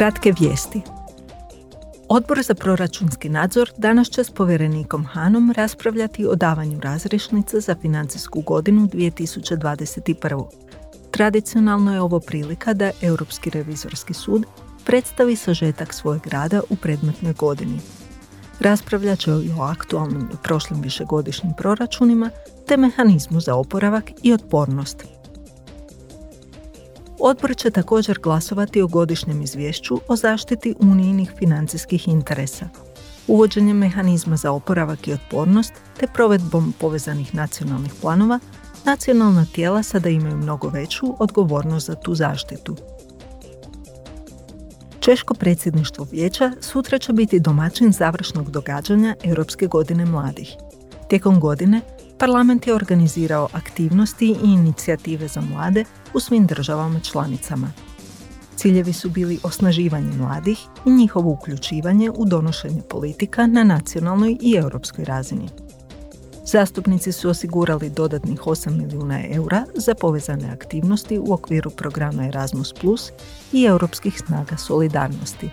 Kratke vijesti. Odbor za proračunski nadzor danas će s povjerenikom Hanom raspravljati o davanju razrešnice za financijsku godinu 2021. Tradicionalno je ovo prilika da Europski revizorski sud predstavi sažetak svojeg rada u predmetnoj godini. Raspravljat će i o aktualnim i prošlim višegodišnjim proračunima te mehanizmu za oporavak i otpornost. Odbor će također glasovati o godišnjem izvješću o zaštiti unijnih financijskih interesa, uvođenjem mehanizma za oporavak i otpornost te provedbom povezanih nacionalnih planova, nacionalna tijela sada imaju mnogo veću odgovornost za tu zaštitu. Češko predsjedništvo vijeća sutra će biti domaćin završnog događanja Europske godine mladih. Tijekom godine Parlament je organizirao aktivnosti i inicijative za mlade u svim državama članicama. Ciljevi su bili osnaživanje mladih i njihovo uključivanje u donošenje politika na nacionalnoj i europskoj razini. Zastupnici su osigurali dodatnih 8 milijuna eura za povezane aktivnosti u okviru programa Erasmus Plus i europskih snaga solidarnosti.